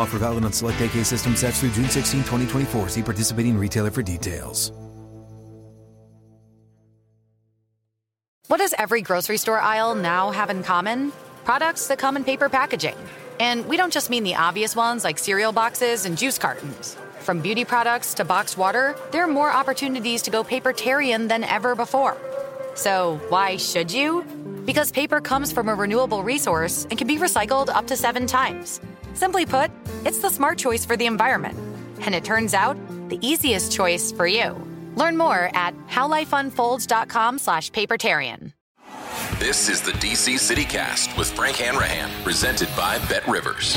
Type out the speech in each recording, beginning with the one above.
Offer valid on select AK system sets through June 16, 2024. See participating retailer for details. What does every grocery store aisle now have in common? Products that come in paper packaging. And we don't just mean the obvious ones like cereal boxes and juice cartons. From beauty products to boxed water, there are more opportunities to go papertarian than ever before. So, why should you? Because paper comes from a renewable resource and can be recycled up to seven times. Simply put, it's the smart choice for the environment. And it turns out, the easiest choice for you. Learn more at howlifeunfolds.com slash papertarian. This is the DC CityCast with Frank Hanrahan, presented by Bet Rivers.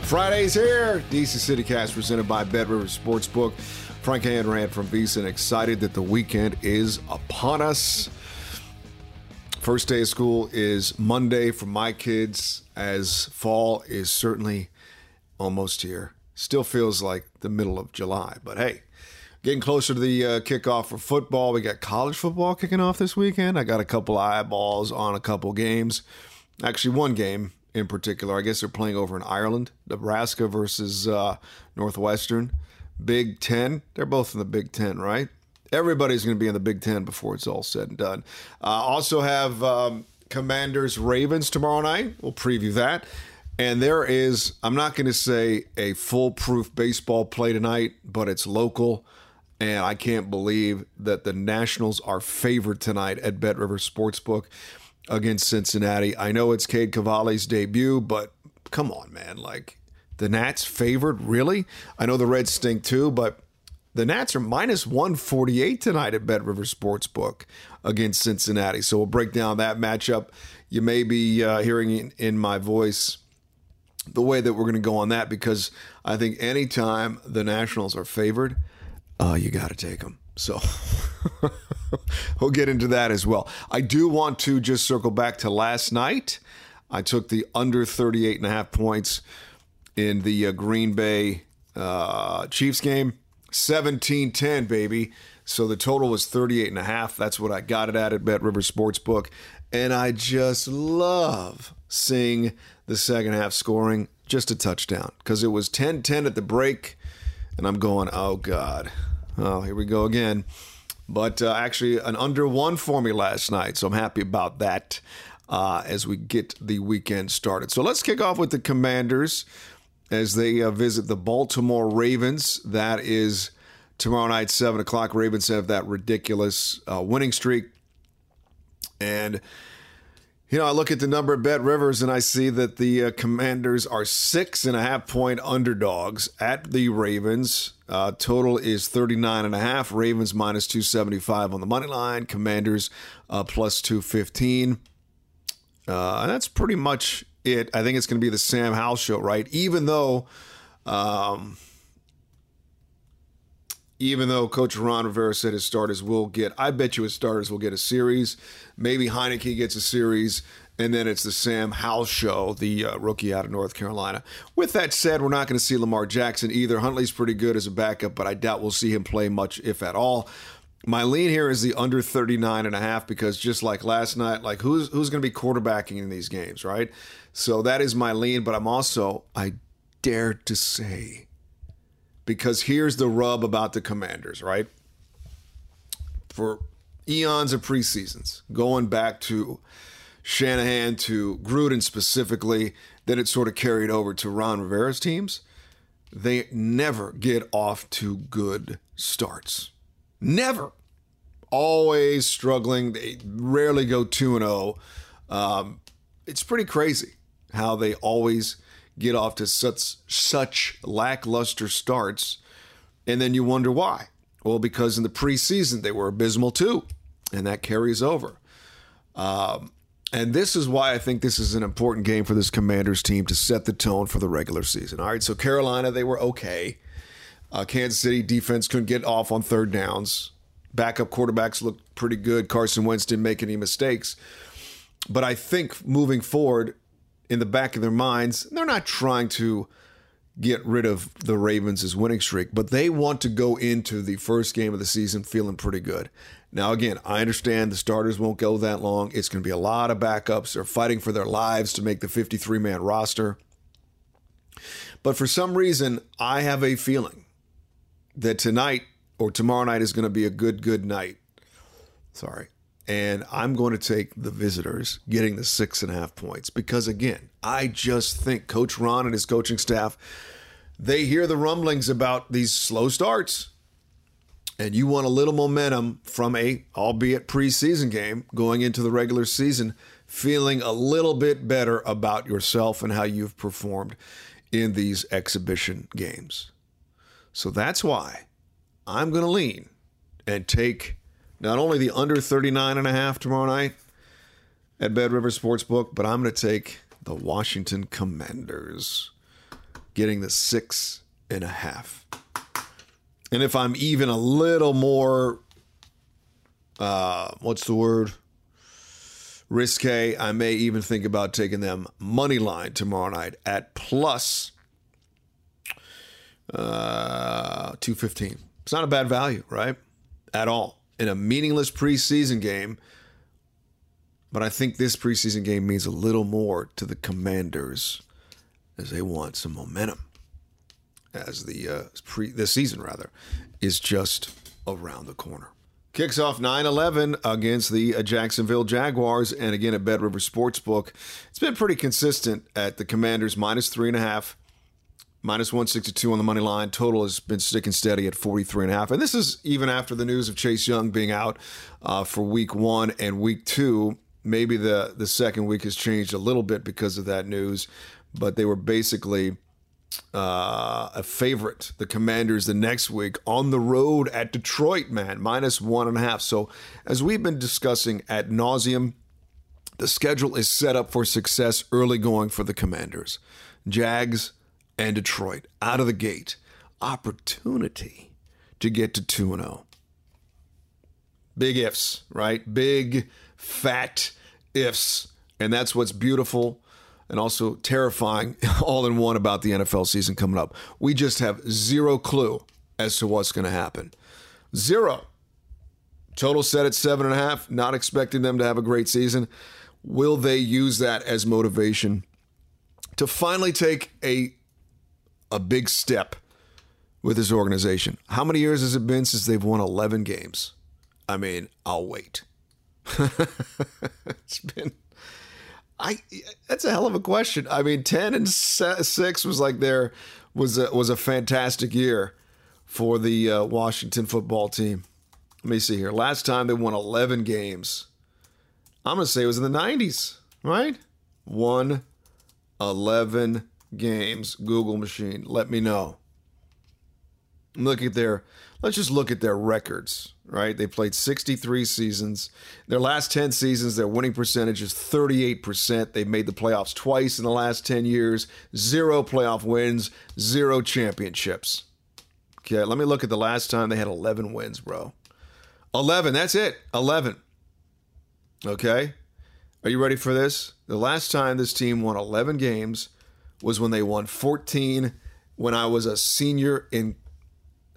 Friday's here. DC CityCast presented by Bet Rivers Sportsbook. Frank Hanrahan from VSiN, excited that the weekend is upon us. First day of school is Monday for my kids, as fall is certainly almost here. Still feels like the middle of July, but hey, getting closer to the uh, kickoff for football. We got college football kicking off this weekend. I got a couple eyeballs on a couple games. Actually, one game in particular. I guess they're playing over in Ireland, Nebraska versus uh, Northwestern. Big Ten. They're both in the Big Ten, right? Everybody's going to be in the Big Ten before it's all said and done. Uh, also have um, Commanders Ravens tomorrow night. We'll preview that. And there is, I'm not going to say a foolproof baseball play tonight, but it's local. And I can't believe that the Nationals are favored tonight at Bet River Sportsbook against Cincinnati. I know it's Cade Cavalli's debut, but come on, man. Like, the Nats favored? Really? I know the Reds stink too, but the Nats are minus 148 tonight at Bet River Sportsbook against Cincinnati. So we'll break down that matchup. You may be uh, hearing in, in my voice the way that we're going to go on that because I think anytime the Nationals are favored, uh, you got to take them. So we'll get into that as well. I do want to just circle back to last night. I took the under 38 and a half points in the uh, Green Bay uh, Chiefs game. 17 10, baby. So the total was 38 and a half. That's what I got it at at Bet River Sportsbook. And I just love seeing the second half scoring just a touchdown because it was 10 10 at the break. And I'm going, oh, God. Oh, here we go again. But uh, actually, an under one for me last night. So I'm happy about that uh, as we get the weekend started. So let's kick off with the Commanders as they uh, visit the Baltimore Ravens. That is tomorrow night, 7 o'clock. Ravens have that ridiculous uh, winning streak. And, you know, I look at the number of Bet Rivers and I see that the uh, Commanders are six and a half point underdogs at the Ravens. Uh, total is 39 and a half. Ravens minus 275 on the money line. Commanders uh, plus 215. Uh, and that's pretty much it. I think it's going to be the Sam Howell show, right? Even though, um, even though Coach Ron Rivera said his starters will get, I bet you his starters will get a series. Maybe Heinicke gets a series, and then it's the Sam Howell show, the uh, rookie out of North Carolina. With that said, we're not going to see Lamar Jackson either. Huntley's pretty good as a backup, but I doubt we'll see him play much, if at all. My lean here is the under 39 and a half because just like last night, like who's who's going to be quarterbacking in these games, right? So that is my lean, but I'm also I dare to say because here's the rub about the Commanders, right? For eons of preseasons, going back to Shanahan to Gruden specifically, then it sort of carried over to Ron Rivera's teams. They never get off to good starts. Never. Always struggling. They rarely go 2 0. Um, it's pretty crazy how they always get off to such such lackluster starts, and then you wonder why. Well, because in the preseason they were abysmal too, and that carries over. Um, and this is why I think this is an important game for this Commanders team to set the tone for the regular season. All right, so Carolina, they were okay. Uh, Kansas City defense couldn't get off on third downs. Backup quarterbacks looked pretty good. Carson Wentz didn't make any mistakes. But I think moving forward, in the back of their minds, they're not trying to get rid of the Ravens' winning streak, but they want to go into the first game of the season feeling pretty good. Now, again, I understand the starters won't go that long. It's going to be a lot of backups. They're fighting for their lives to make the 53 man roster. But for some reason, I have a feeling that tonight or tomorrow night is going to be a good, good night. Sorry. And I'm going to take the visitors getting the six and a half points because, again, I just think Coach Ron and his coaching staff, they hear the rumblings about these slow starts. And you want a little momentum from a, albeit preseason game, going into the regular season, feeling a little bit better about yourself and how you've performed in these exhibition games. So that's why I'm going to lean and take not only the under 39 and a half tomorrow night at Bet River Sportsbook, but I'm going to take the Washington Commanders getting the six and a half. And if I'm even a little more, uh, what's the word? Risque, I may even think about taking them money line tomorrow night at plus uh, 215. It's not a bad value, right? At all. In a meaningless preseason game. But I think this preseason game means a little more to the Commanders as they want some momentum. As the uh, pre the season rather is just around the corner. Kicks off 9 11 against the uh, Jacksonville Jaguars. And again at Bet River Sportsbook. It's been pretty consistent at the Commanders minus three and a half minus 162 on the money line. Total has been sticking steady at 43 and a half. And this is even after the news of Chase Young being out uh, for week one and week two. Maybe the, the second week has changed a little bit because of that news, but they were basically uh, a favorite, the Commanders, the next week on the road at Detroit, man, minus one and a half. So, as we've been discussing at nauseum, the schedule is set up for success early going for the Commanders. Jags, and Detroit out of the gate. Opportunity to get to 2 0. Big ifs, right? Big, fat ifs. And that's what's beautiful and also terrifying all in one about the NFL season coming up. We just have zero clue as to what's going to happen. Zero. Total set at seven and a half, not expecting them to have a great season. Will they use that as motivation to finally take a a big step with this organization. How many years has it been since they've won 11 games? I mean, I'll wait. it's been I that's a hell of a question. I mean, 10 and 6 was like there was a, was a fantastic year for the uh, Washington football team. Let me see here. Last time they won 11 games. I'm going to say it was in the 90s, right? Won 11 games, Google machine. Let me know. Look at their let's just look at their records, right? They played 63 seasons. Their last 10 seasons, their winning percentage is 38%. They've made the playoffs twice in the last 10 years, zero playoff wins, zero championships. Okay, let me look at the last time they had 11 wins, bro. 11, that's it. 11. Okay? Are you ready for this? The last time this team won 11 games was when they won 14 when I was a senior in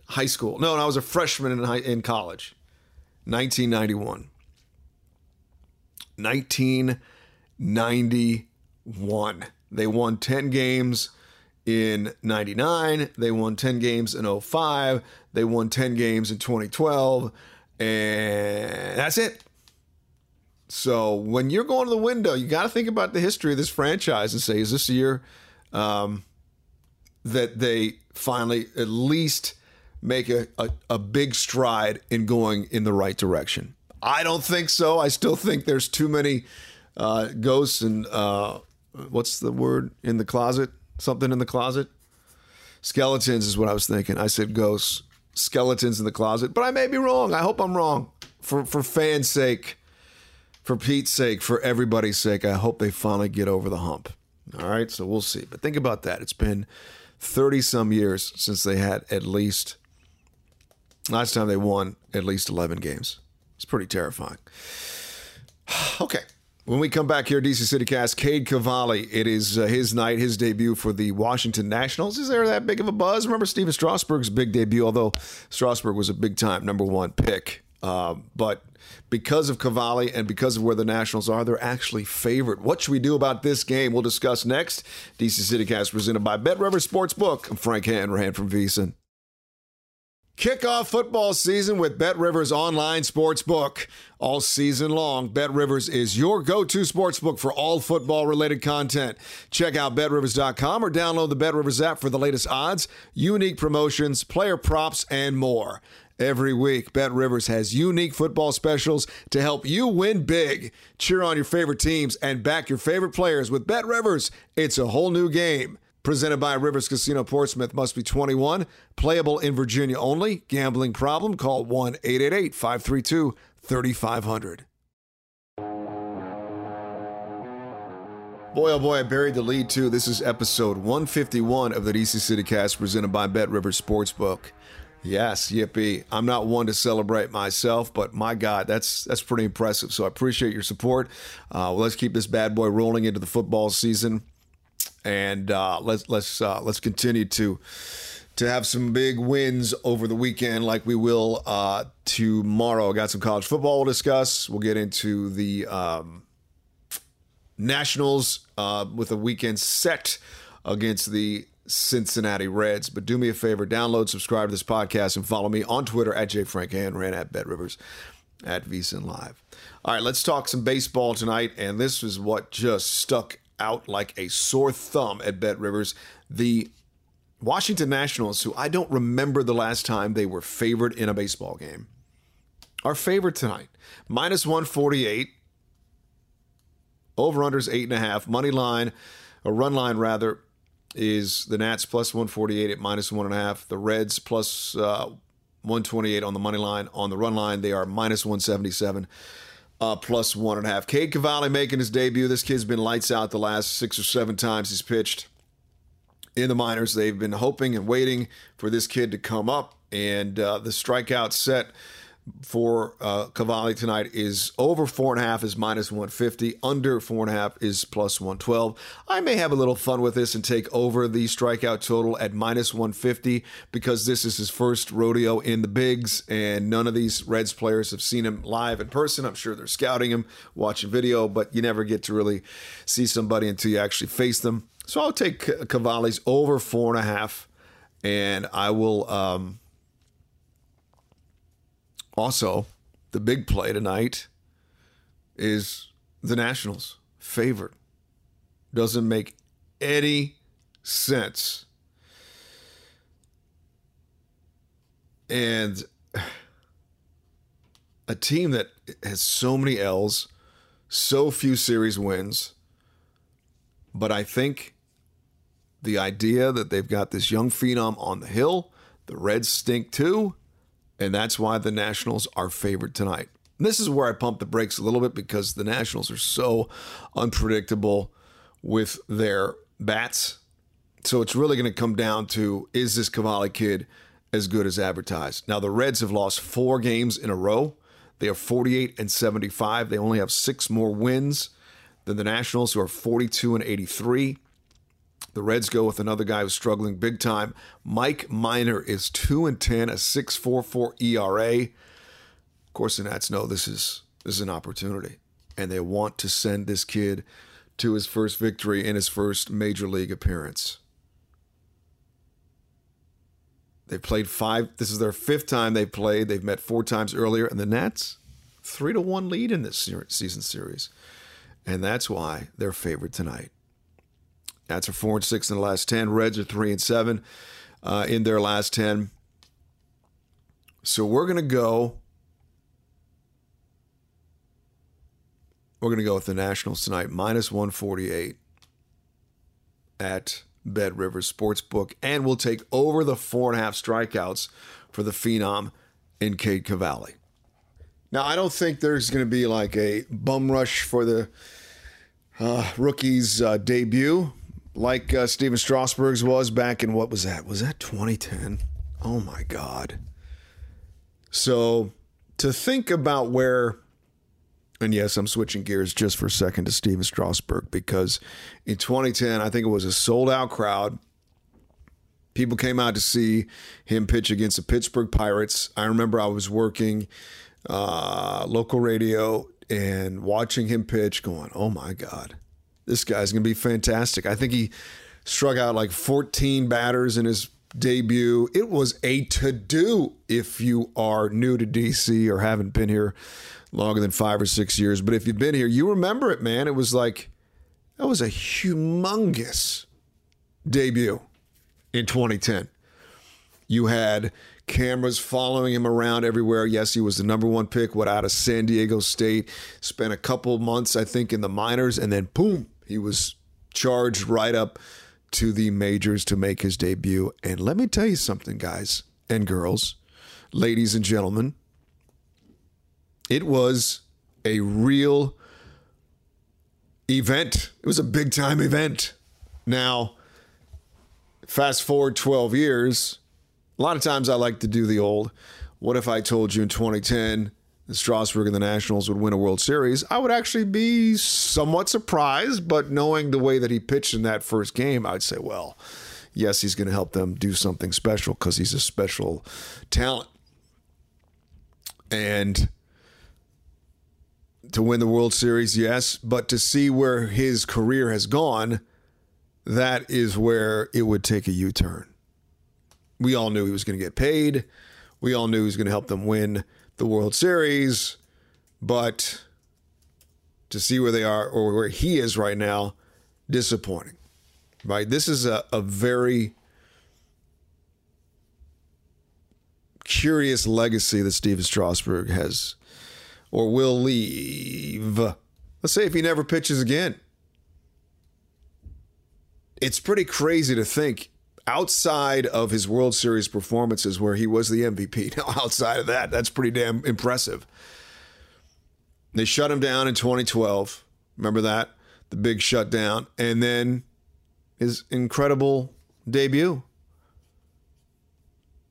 high school. No, I was a freshman in high, in college. 1991. 1991. They won 10 games in 99. They won 10 games in 05. They won 10 games in 2012. And that's it. So when you're going to the window, you got to think about the history of this franchise and say, is this year um, that they finally at least make a, a, a big stride in going in the right direction? I don't think so. I still think there's too many uh, ghosts and uh, what's the word in the closet? Something in the closet? Skeletons is what I was thinking. I said ghosts, skeletons in the closet, but I may be wrong. I hope I'm wrong. For for fans' sake, for Pete's sake, for everybody's sake, I hope they finally get over the hump. All right, so we'll see. But think about that. It's been 30 some years since they had at least last time they won at least 11 games. It's pretty terrifying. okay. When we come back here, DC City Cast, Cade Cavalli. It is uh, his night, his debut for the Washington Nationals. Is there that big of a buzz? Remember Stephen Strasburg's big debut, although Strasburg was a big time number one pick. Uh, but because of Cavalli and because of where the Nationals are, they're actually favored. What should we do about this game? We'll discuss next. DC CityCast presented by Bet River Sportsbook. I'm Frank Hanrahan from VSiN. Kick off football season with Bet Rivers online sportsbook. All season long, Bet Rivers is your go to sportsbook for all football related content. Check out betrivers.com or download the Bet Rivers app for the latest odds, unique promotions, player props, and more. Every week, Bet Rivers has unique football specials to help you win big. Cheer on your favorite teams and back your favorite players with Bet Rivers. It's a whole new game. Presented by Rivers Casino Portsmouth. Must be 21. Playable in Virginia only. Gambling problem? Call 1 888 532 3500. Boy, oh boy, I buried the lead too. This is episode 151 of the DC City Cast presented by Bet Rivers Sportsbook. Yes, yippee. I'm not one to celebrate myself, but my God, that's that's pretty impressive. So I appreciate your support. Uh, well, let's keep this bad boy rolling into the football season and uh, let's let's uh, let's continue to to have some big wins over the weekend, like we will uh, tomorrow. I got some college football we'll discuss. We'll get into the um, Nationals uh, with a weekend set against the Cincinnati Reds. But do me a favor, download, subscribe to this podcast, and follow me on Twitter at jfrankhanran at Bet Rivers at VSiN Live. All right, let's talk some baseball tonight. And this is what just stuck out like a sore thumb at Bet Rivers. The Washington Nationals, who I don't remember the last time they were favored in a baseball game, are favored tonight. Minus 148. Over unders eight and a half. Money line, a run line rather, is the Nats plus 148 at minus one and a half. The Reds plus, uh, 128 on the money line. On the run line, they are minus 177 uh, plus one and a half. Cade Cavalli making his debut. This kid's been lights out the last six or seven times he's pitched in the minors. They've been hoping and waiting for this kid to come up, and uh, the strikeout set for uh, Cavalli tonight is over four and a half is minus 150, under four and a half is plus 112. I may have a little fun with this and take over the strikeout total at minus 150 because this is his first rodeo in the bigs, and none of these Reds players have seen him live in person. I'm sure they're scouting him, watching video, but you never get to really see somebody until you actually face them. So I'll take Cavalli's over four and a half, and I will. Um, also, the big play tonight is the Nationals favored. Doesn't make any sense. And a team that has so many L's, so few series wins, but I think the idea that they've got this young phenom on the hill, the Reds stink too, and that's why the Nationals are favored tonight. This is where I pump the brakes a little bit because the Nationals are so unpredictable with their bats. So it's really going to come down to is this Cavalli kid as good as advertised? Now, the Reds have lost four games in a row. They are 48 and 75. They only have six more wins than the Nationals, who are 42 and 83. The Reds go with another guy who's struggling big time. Mike Minor is 2 and 10, a 6.44 ERA. Of course, the Nats know this is this is an opportunity, and they want to send this kid to his first victory in his first major league appearance. They've played five. This is their fifth time they've played. They've met four times earlier, and the Nats three to one lead in this season series, and that's why they're favored tonight. Nats are four and six in the last ten. Reds are three and seven uh, in their last ten. So we're gonna go. We're gonna go with the Nationals tonight, minus one forty eight at Bet Rivers Sportsbook, and we'll take over the four and a half strikeouts for the phenom in Cade Cavalli. Now, I don't think there's going to be like a bum rush for the uh, rookie's uh, debut like uh, Stephen Strasburg's was back in what was that? Was that 2010? Oh my God. So to think about where, and yes, I'm switching gears just for a second to Stephen Strasburg because in 2010, I think it was a sold out crowd. People came out to see him pitch against the Pittsburgh Pirates. I remember I was working uh, local radio and watching him pitch, going, oh my God, this guy's going to be fantastic. I think he struck out like 14 batters in his debut. It was a to do if you are new to DC or haven't been here longer than five or six years. But if you've been here, you remember it, man. It was like, that was a humongous debut in 2010. You had cameras following him around everywhere. Yes, he was the number one pick, what out of San Diego State. Spent a couple months, I think, in the minors, and then boom, he was charged right up to the majors to make his debut. And let me tell you something, guys and girls, ladies and gentlemen. It was a real event. It was a big time event. Now, fast forward 12 years, a lot of times I like to do the old what if I told you in 2010 Strasburg and the Nationals would win a World Series, I would actually be somewhat surprised. But knowing the way that he pitched in that first game, I'd say, well, yes, he's going to help them do something special because he's a special talent. And to win the World Series, yes, but to see where his career has gone, that is where it would take a U turn. We all knew he was going to get paid. We all knew he was going to help them win the World Series, but to see where they are or where he is right now, disappointing. Right? This is a, a very curious legacy that Stephen Strasburg has or will leave. Let's say if he never pitches again. It's pretty crazy to think outside of his World Series performances where he was the MVP. Now, outside of that, that's pretty damn impressive. They shut him down in 2012. Remember that? The big shutdown. And then his incredible debut.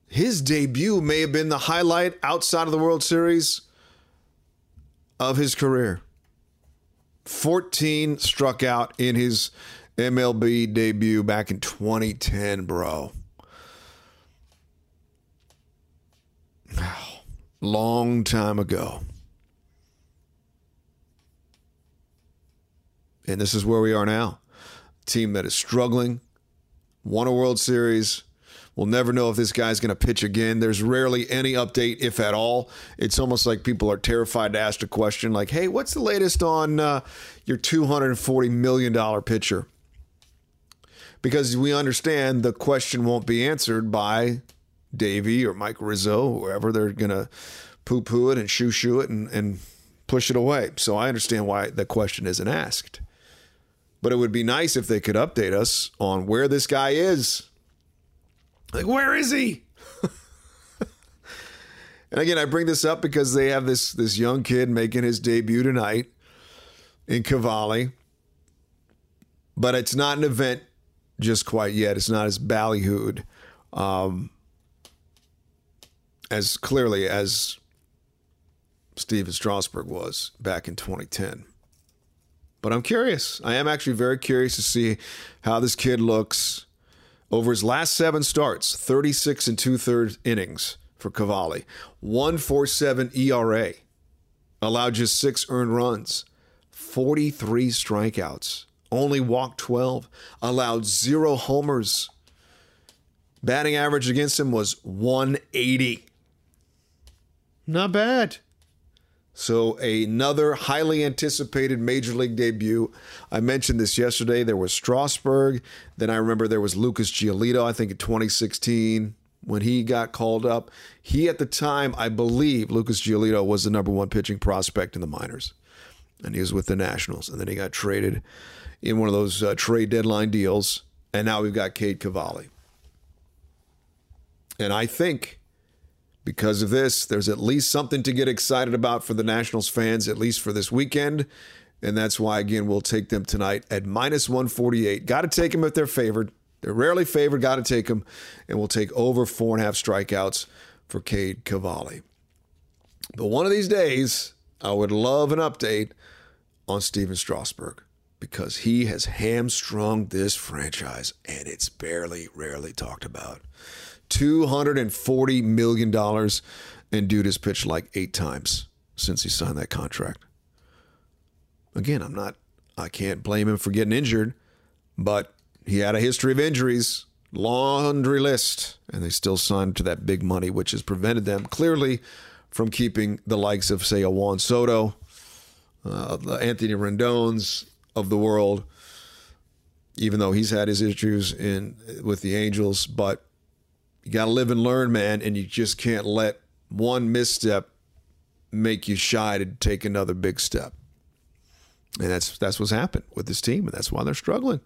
His debut may have been the highlight outside of the World Series of his career. 14 struck out in his MLB debut back in 2010, bro. Long time ago. And this is where we are now. Team that is struggling, won a World Series. We'll never know if this guy's going to pitch again. There's rarely any update, if at all. It's almost like people are terrified to ask a question like, hey, what's the latest on uh, your $240 million pitcher? Because we understand the question won't be answered by Davey or Mike Rizzo, whoever they're going to poo poo it and shoo shoo it and, and push it away. So I understand why the question isn't asked. But it would be nice if they could update us on where this guy is. Like, where is he? and again, I bring this up because they have this this young kid making his debut tonight in Cavalli. But it's not an event just quite yet. It's not as ballyhooed um, as clearly as Stephen Strasburg was back in 2010. But I'm curious. I am actually very curious to see how this kid looks over his last seven starts 36 and two thirds innings, for Cavalli. 147 ERA. Allowed just six earned runs. 43 strikeouts. Only walked 12. Allowed zero homers. Batting average against him was 180. Not bad. So another highly anticipated major league debut. I mentioned this yesterday. There was Strasburg. Then I remember there was Lucas Giolito, I think in 2016 when he got called up. He at the time, I believe, Lucas Giolito was the number one pitching prospect in the minors. And he was with the Nationals. And then he got traded in one of those uh, trade deadline deals. And now we've got Cade Cavalli. And I think because of this, there's at least something to get excited about for the Nationals fans, at least for this weekend. And that's why, again, we'll take them tonight at minus 148. Got to take them if they're favored. They're rarely favored. Got to take them. And we'll take over four and a half strikeouts for Cade Cavalli. But one of these days, I would love an update on Stephen Strasburg because he has hamstrung this franchise and it's barely, rarely talked about. $240 million, and dude has pitched like eight times since he signed that contract. Again, I'm not, I can't blame him for getting injured, but he had a history of injuries, laundry list, and they still signed to that big money, which has prevented them clearly from keeping the likes of, say, a Juan Soto, uh, Anthony Rendon's of the world, even though he's had his issues in with the Angels, but you got to live and learn, man, and you just can't let one misstep make you shy to take another big step. And that's that's what's happened with this team, and that's why they're struggling.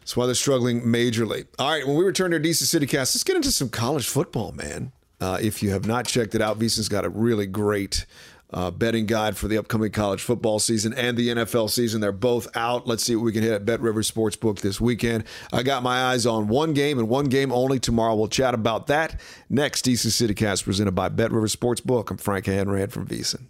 That's why they're struggling majorly. All right, when we return to DC City Cast, let's get into some college football, man. Uh, if you have not checked it out, VSiN's got a really great uh, betting guide for the upcoming college football season and the NFL season. They're both out. Let's see what we can hit at Bet River Sportsbook this weekend. I got my eyes on one game and one game only tomorrow. We'll chat about that next. DC CityCast presented by Bet River Sportsbook. I'm Frank Hanrahan from VSiN.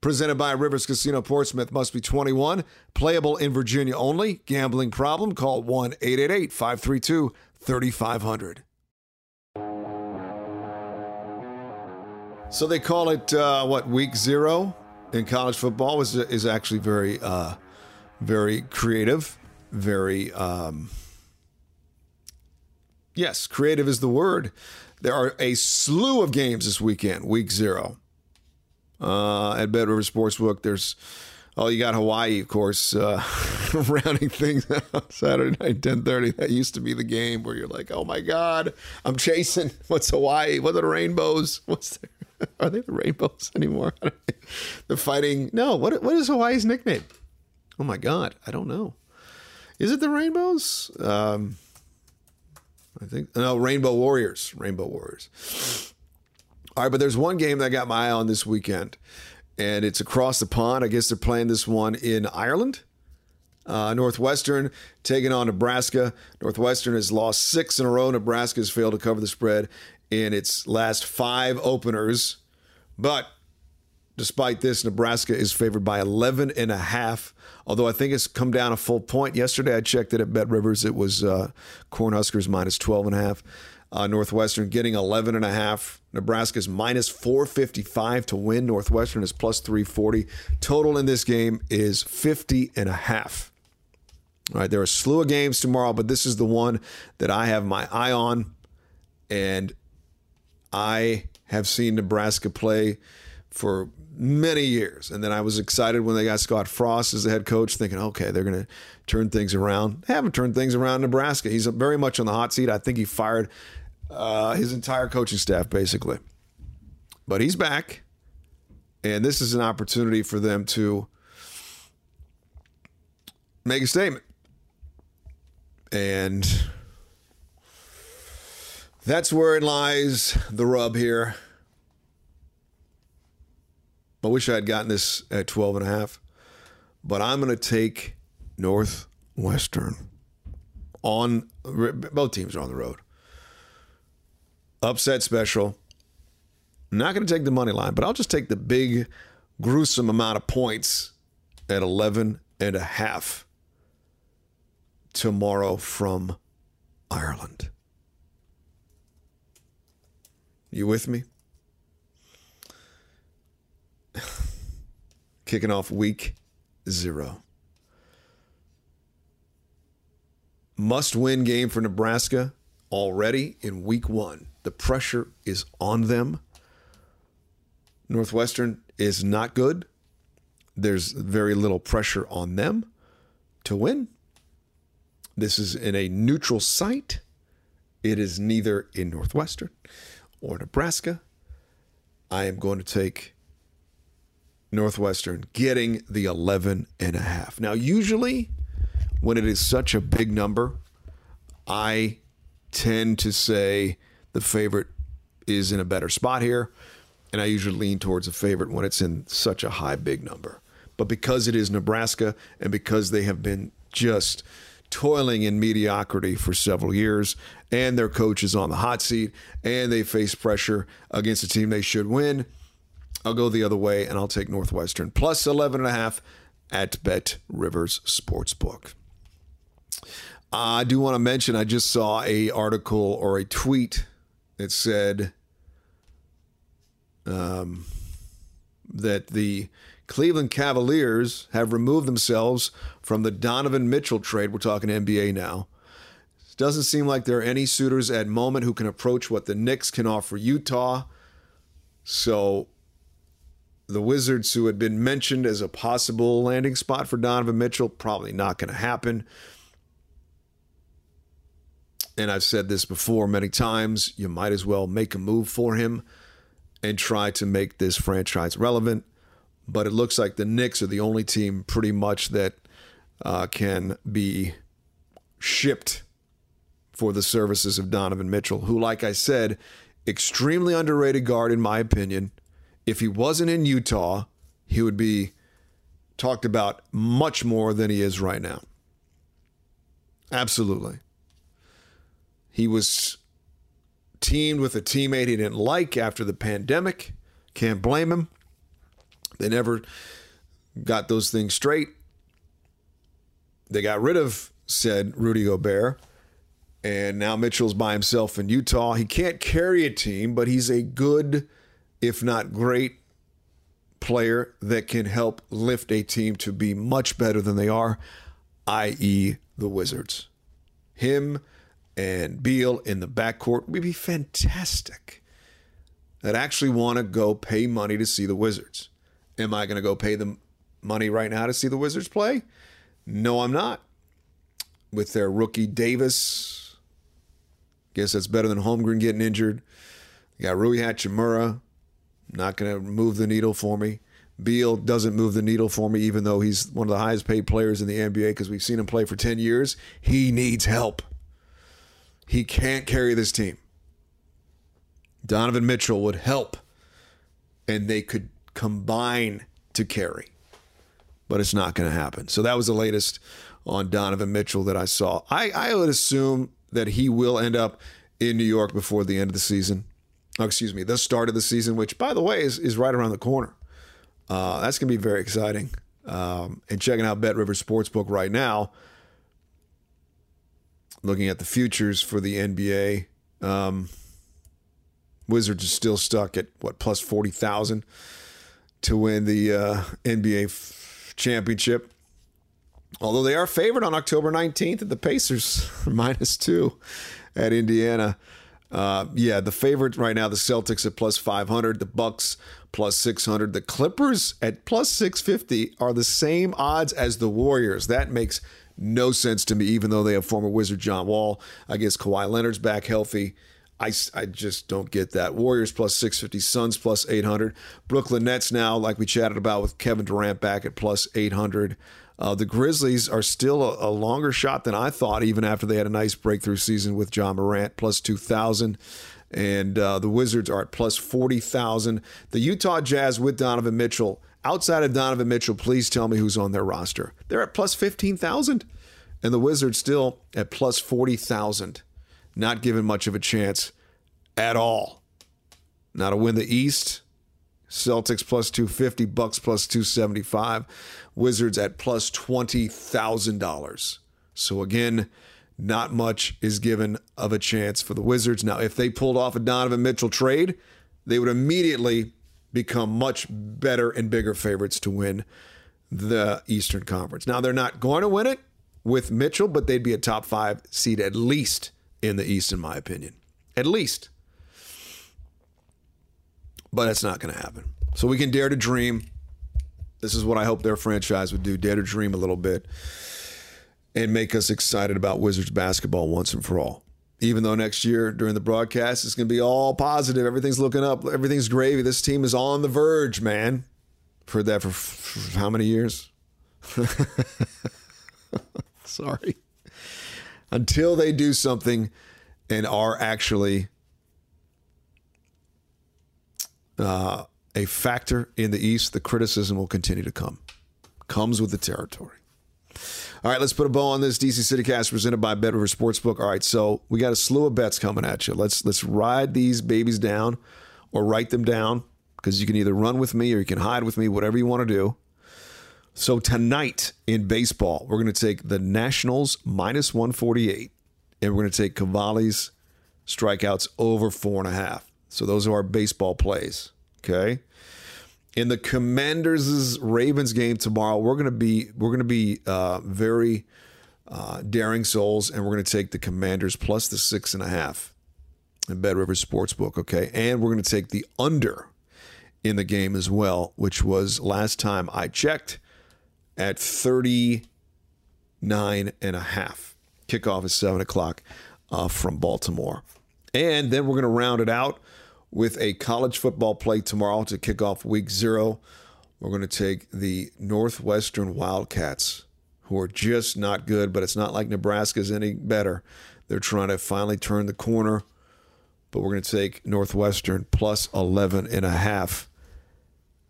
Presented by Rivers Casino Portsmouth. Must be 21. Playable in Virginia only. Gambling problem? Call 1 888 532 3500. So they call it uh, what week zero in college football is is actually very uh, very creative, very um, yes, creative is the word. There are a slew of games this weekend, week zero uh, at Bet River Sportsbook. There's oh, you got Hawaii, of course, uh, rounding things out Saturday night, ten thirty. That used to be the game where you're like, oh my god, I'm chasing. What's Hawaii? What are the rainbows? What's there? Are they the rainbows anymore? the fighting. No. What what is Hawaii's nickname? Oh my god, I don't know. Is it the rainbows? Um, I think no, Rainbow Warriors. Rainbow Warriors. All right, but there's one game that I got my eye on this weekend, and it's across the pond. I guess they're playing this one in Ireland. Uh, Northwestern taking on Nebraska. Northwestern has lost six in a row. Nebraska has failed to cover the spread in its last five openers. But despite this, Nebraska is favored by 11 and a half. Although I think it's come down a full point. Yesterday I checked it at Bet Rivers. It was uh, Cornhuskers minus 12 and a half. Uh, Northwestern getting 11 and a half. Nebraska's minus 455 to win. Northwestern is plus 340. Total in this game is 50 and a half. All right, there are a slew of games tomorrow, but this is the one that I have my eye on. And I have seen Nebraska play for many years. And then I was excited when they got Scott Frost as the head coach, thinking, okay, they're going to turn things around. They haven't turned things around Nebraska. He's very much on the hot seat. I think he fired uh, his entire coaching staff, basically. But he's back. And this is an opportunity for them to make a statement. And that's where it lies the rub here. I wish I had gotten this at 12 and a half, but I'm going to take Northwestern on both teams are on the road. Upset special. not going to take the money line, but I'll just take the big, gruesome amount of points at 11 and a half tomorrow from Ireland. You with me? Kicking off week zero. Must win game for Nebraska already in week one. The pressure is on them. Northwestern is not good. There's very little pressure on them to win. This is in a neutral site. It is neither in Northwestern or Nebraska. I am going to take Northwestern getting the 11 and a half. Now, usually when it is such a big number, I tend to say the favorite is in a better spot here. And I usually lean towards a favorite when it's in such a high, big number. But because it is Nebraska and because they have been just toiling in mediocrity for several years, and their coach is on the hot seat, and they face pressure against a team they should win. I'll go the other way, and I'll take Northwestern plus 11 and a half at Bet Rivers Sportsbook. I do want to mention I just saw a article or a tweet that said um, that the Cleveland Cavaliers have removed themselves from the Donovan Mitchell trade. We're talking NBA now. It doesn't seem like there are any suitors at moment who can approach what the Knicks can offer Utah. So the Wizards, who had been mentioned as a possible landing spot for Donovan Mitchell, probably not going to happen. And I've said this before many times you might as well make a move for him and try to make this franchise relevant but it looks like the Knicks are the only team pretty much that uh, can be shipped for the services of Donovan Mitchell, who, like I said, extremely underrated guard in my opinion. If he wasn't in Utah, he would be talked about much more than he is right now. Absolutely. He was teamed with a teammate he didn't like after the pandemic. Can't blame him. They never got those things straight. They got rid of said Rudy Gobert. And now Mitchell's by himself in Utah. He can't carry a team, but he's a good, if not great, player that can help lift a team to be much better than they are, i.e., the Wizards. Him and Beal in the backcourt would be fantastic. That actually want to go pay money to see the Wizards. Am I going to go pay them money right now to see the Wizards play? No, I'm not. With their rookie Davis, guess that's better than Holmgren getting injured. You got Rui Hachimura, not going to move the needle for me. Beal doesn't move the needle for me, even though he's one of the highest paid players in the NBA because we've seen him play for 10 years. He needs help. He can't carry this team. Donovan Mitchell would help, and they could combine to carry. But it's not going to happen. So that was the latest on Donovan Mitchell that I saw. I, I would assume that he will end up in New York before the end of the season. Oh, excuse me, the start of the season, which, by the way, is, is right around the corner. Uh, that's going to be very exciting. Um, and checking out Bet River Sportsbook right now, looking at the futures for the NBA. Um, Wizards are still stuck at what plus forty thousand to win the uh, NBA f- championship. Although they are favored on October 19th at the Pacers, minus two at Indiana. Uh, yeah, the favorite right now, the Celtics at plus 500, the Bucks plus 600, the Clippers at plus 650 are the same odds as the Warriors. That makes no sense to me, even though they have former Wizard John Wall. I guess Kawhi Leonard's back healthy. I, I just don't get that. Warriors plus 650, Suns plus 800. Brooklyn Nets now, like we chatted about with Kevin Durant back at plus 800. Uh, the Grizzlies are still a, a, longer shot than I thought, even after they had a nice breakthrough season with Ja Morant, plus 2,000. And uh, the Wizards are at plus 40,000. The Utah Jazz with Donovan Mitchell. Outside of Donovan Mitchell, please tell me who's on their roster. They're at plus 15,000. And the Wizards still at plus 40,000. Not given much of a chance at all. Now to win the East, Celtics plus 250, Bucks plus 275, Wizards at plus $20,000. So again, not much is given of a chance for the Wizards. Now, if they pulled off a Donovan Mitchell trade, they would immediately become much better and bigger favorites to win the Eastern Conference. Now, they're not going to win it with Mitchell, but they'd be a top five seed at least in the East, in my opinion. At least but it's not going to happen. So we can dare to dream. This is what I hope their franchise would do dare to dream a little bit and make us excited about Wizards basketball once and for all. Even though next year during the broadcast it's going to be all positive, everything's looking up, everything's gravy. This team is on the verge, man. Heard that for, for how many years? Sorry. Until they do something and are actually uh, a factor in the East, the criticism will continue to come. Comes with the territory. All right, let's put a bow on this DC CityCast presented by Bet River Sportsbook. All right, so we got a slew of bets coming at you. Let's let's ride these babies down or write them down because you can either run with me or you can hide with me, whatever you want to do. So tonight in baseball, we're going to take the Nationals minus 148, and we're going to take Cavalli's strikeouts over four and a half. So those are our baseball plays. Okay. In the Commanders' Ravens game tomorrow, we're gonna be we're gonna be uh, very uh, daring souls, and we're gonna take the Commanders plus the six and a half in Bet River Sportsbook. Okay, and we're gonna take the under in the game as well, which was last time I checked at 39 and a half. Kickoff is seven o'clock uh, from Baltimore. And then we're going to round it out with a college football play tomorrow to kick off week zero. We're going to take the Northwestern Wildcats, who are just not good, but it's not like Nebraska's any better. They're trying to finally turn the corner, but we're going to take Northwestern plus 11 and a half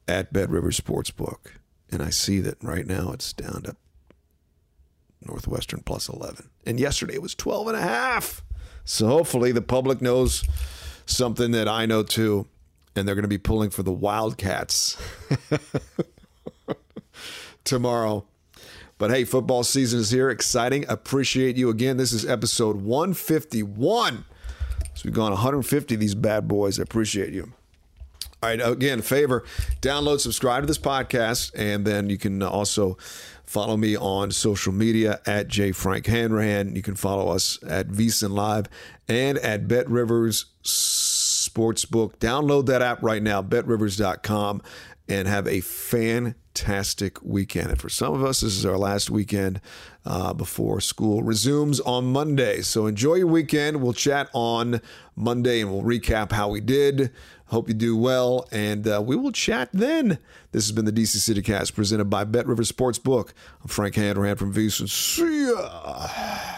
at Bet River Sportsbook. And I see that right now it's down to Northwestern plus 11. And yesterday it was 12 and a half. So hopefully the public knows something that I know too, and they're going to be pulling for the Wildcats tomorrow. But hey, football season is here. Exciting. Appreciate you again. This is episode 151. So we've gone 150 these bad boys. I appreciate you. All right, again, favor, download, subscribe to this podcast, and then you can also follow me on social media at J Frank Hanrahan. You can follow us at VSiN Live and at Bet Rivers Sportsbook. Download that app right now, betrivers.com, and have a fantastic weekend. And for some of us, this is our last weekend uh, before school resumes on Monday. So enjoy your weekend. We'll chat on Monday and we'll recap how we did. Hope you do well, and uh, we will chat then. This has been the DC City Cast presented by Bet River Sportsbook. I'm Frank Hanrahan from VSiN. See ya.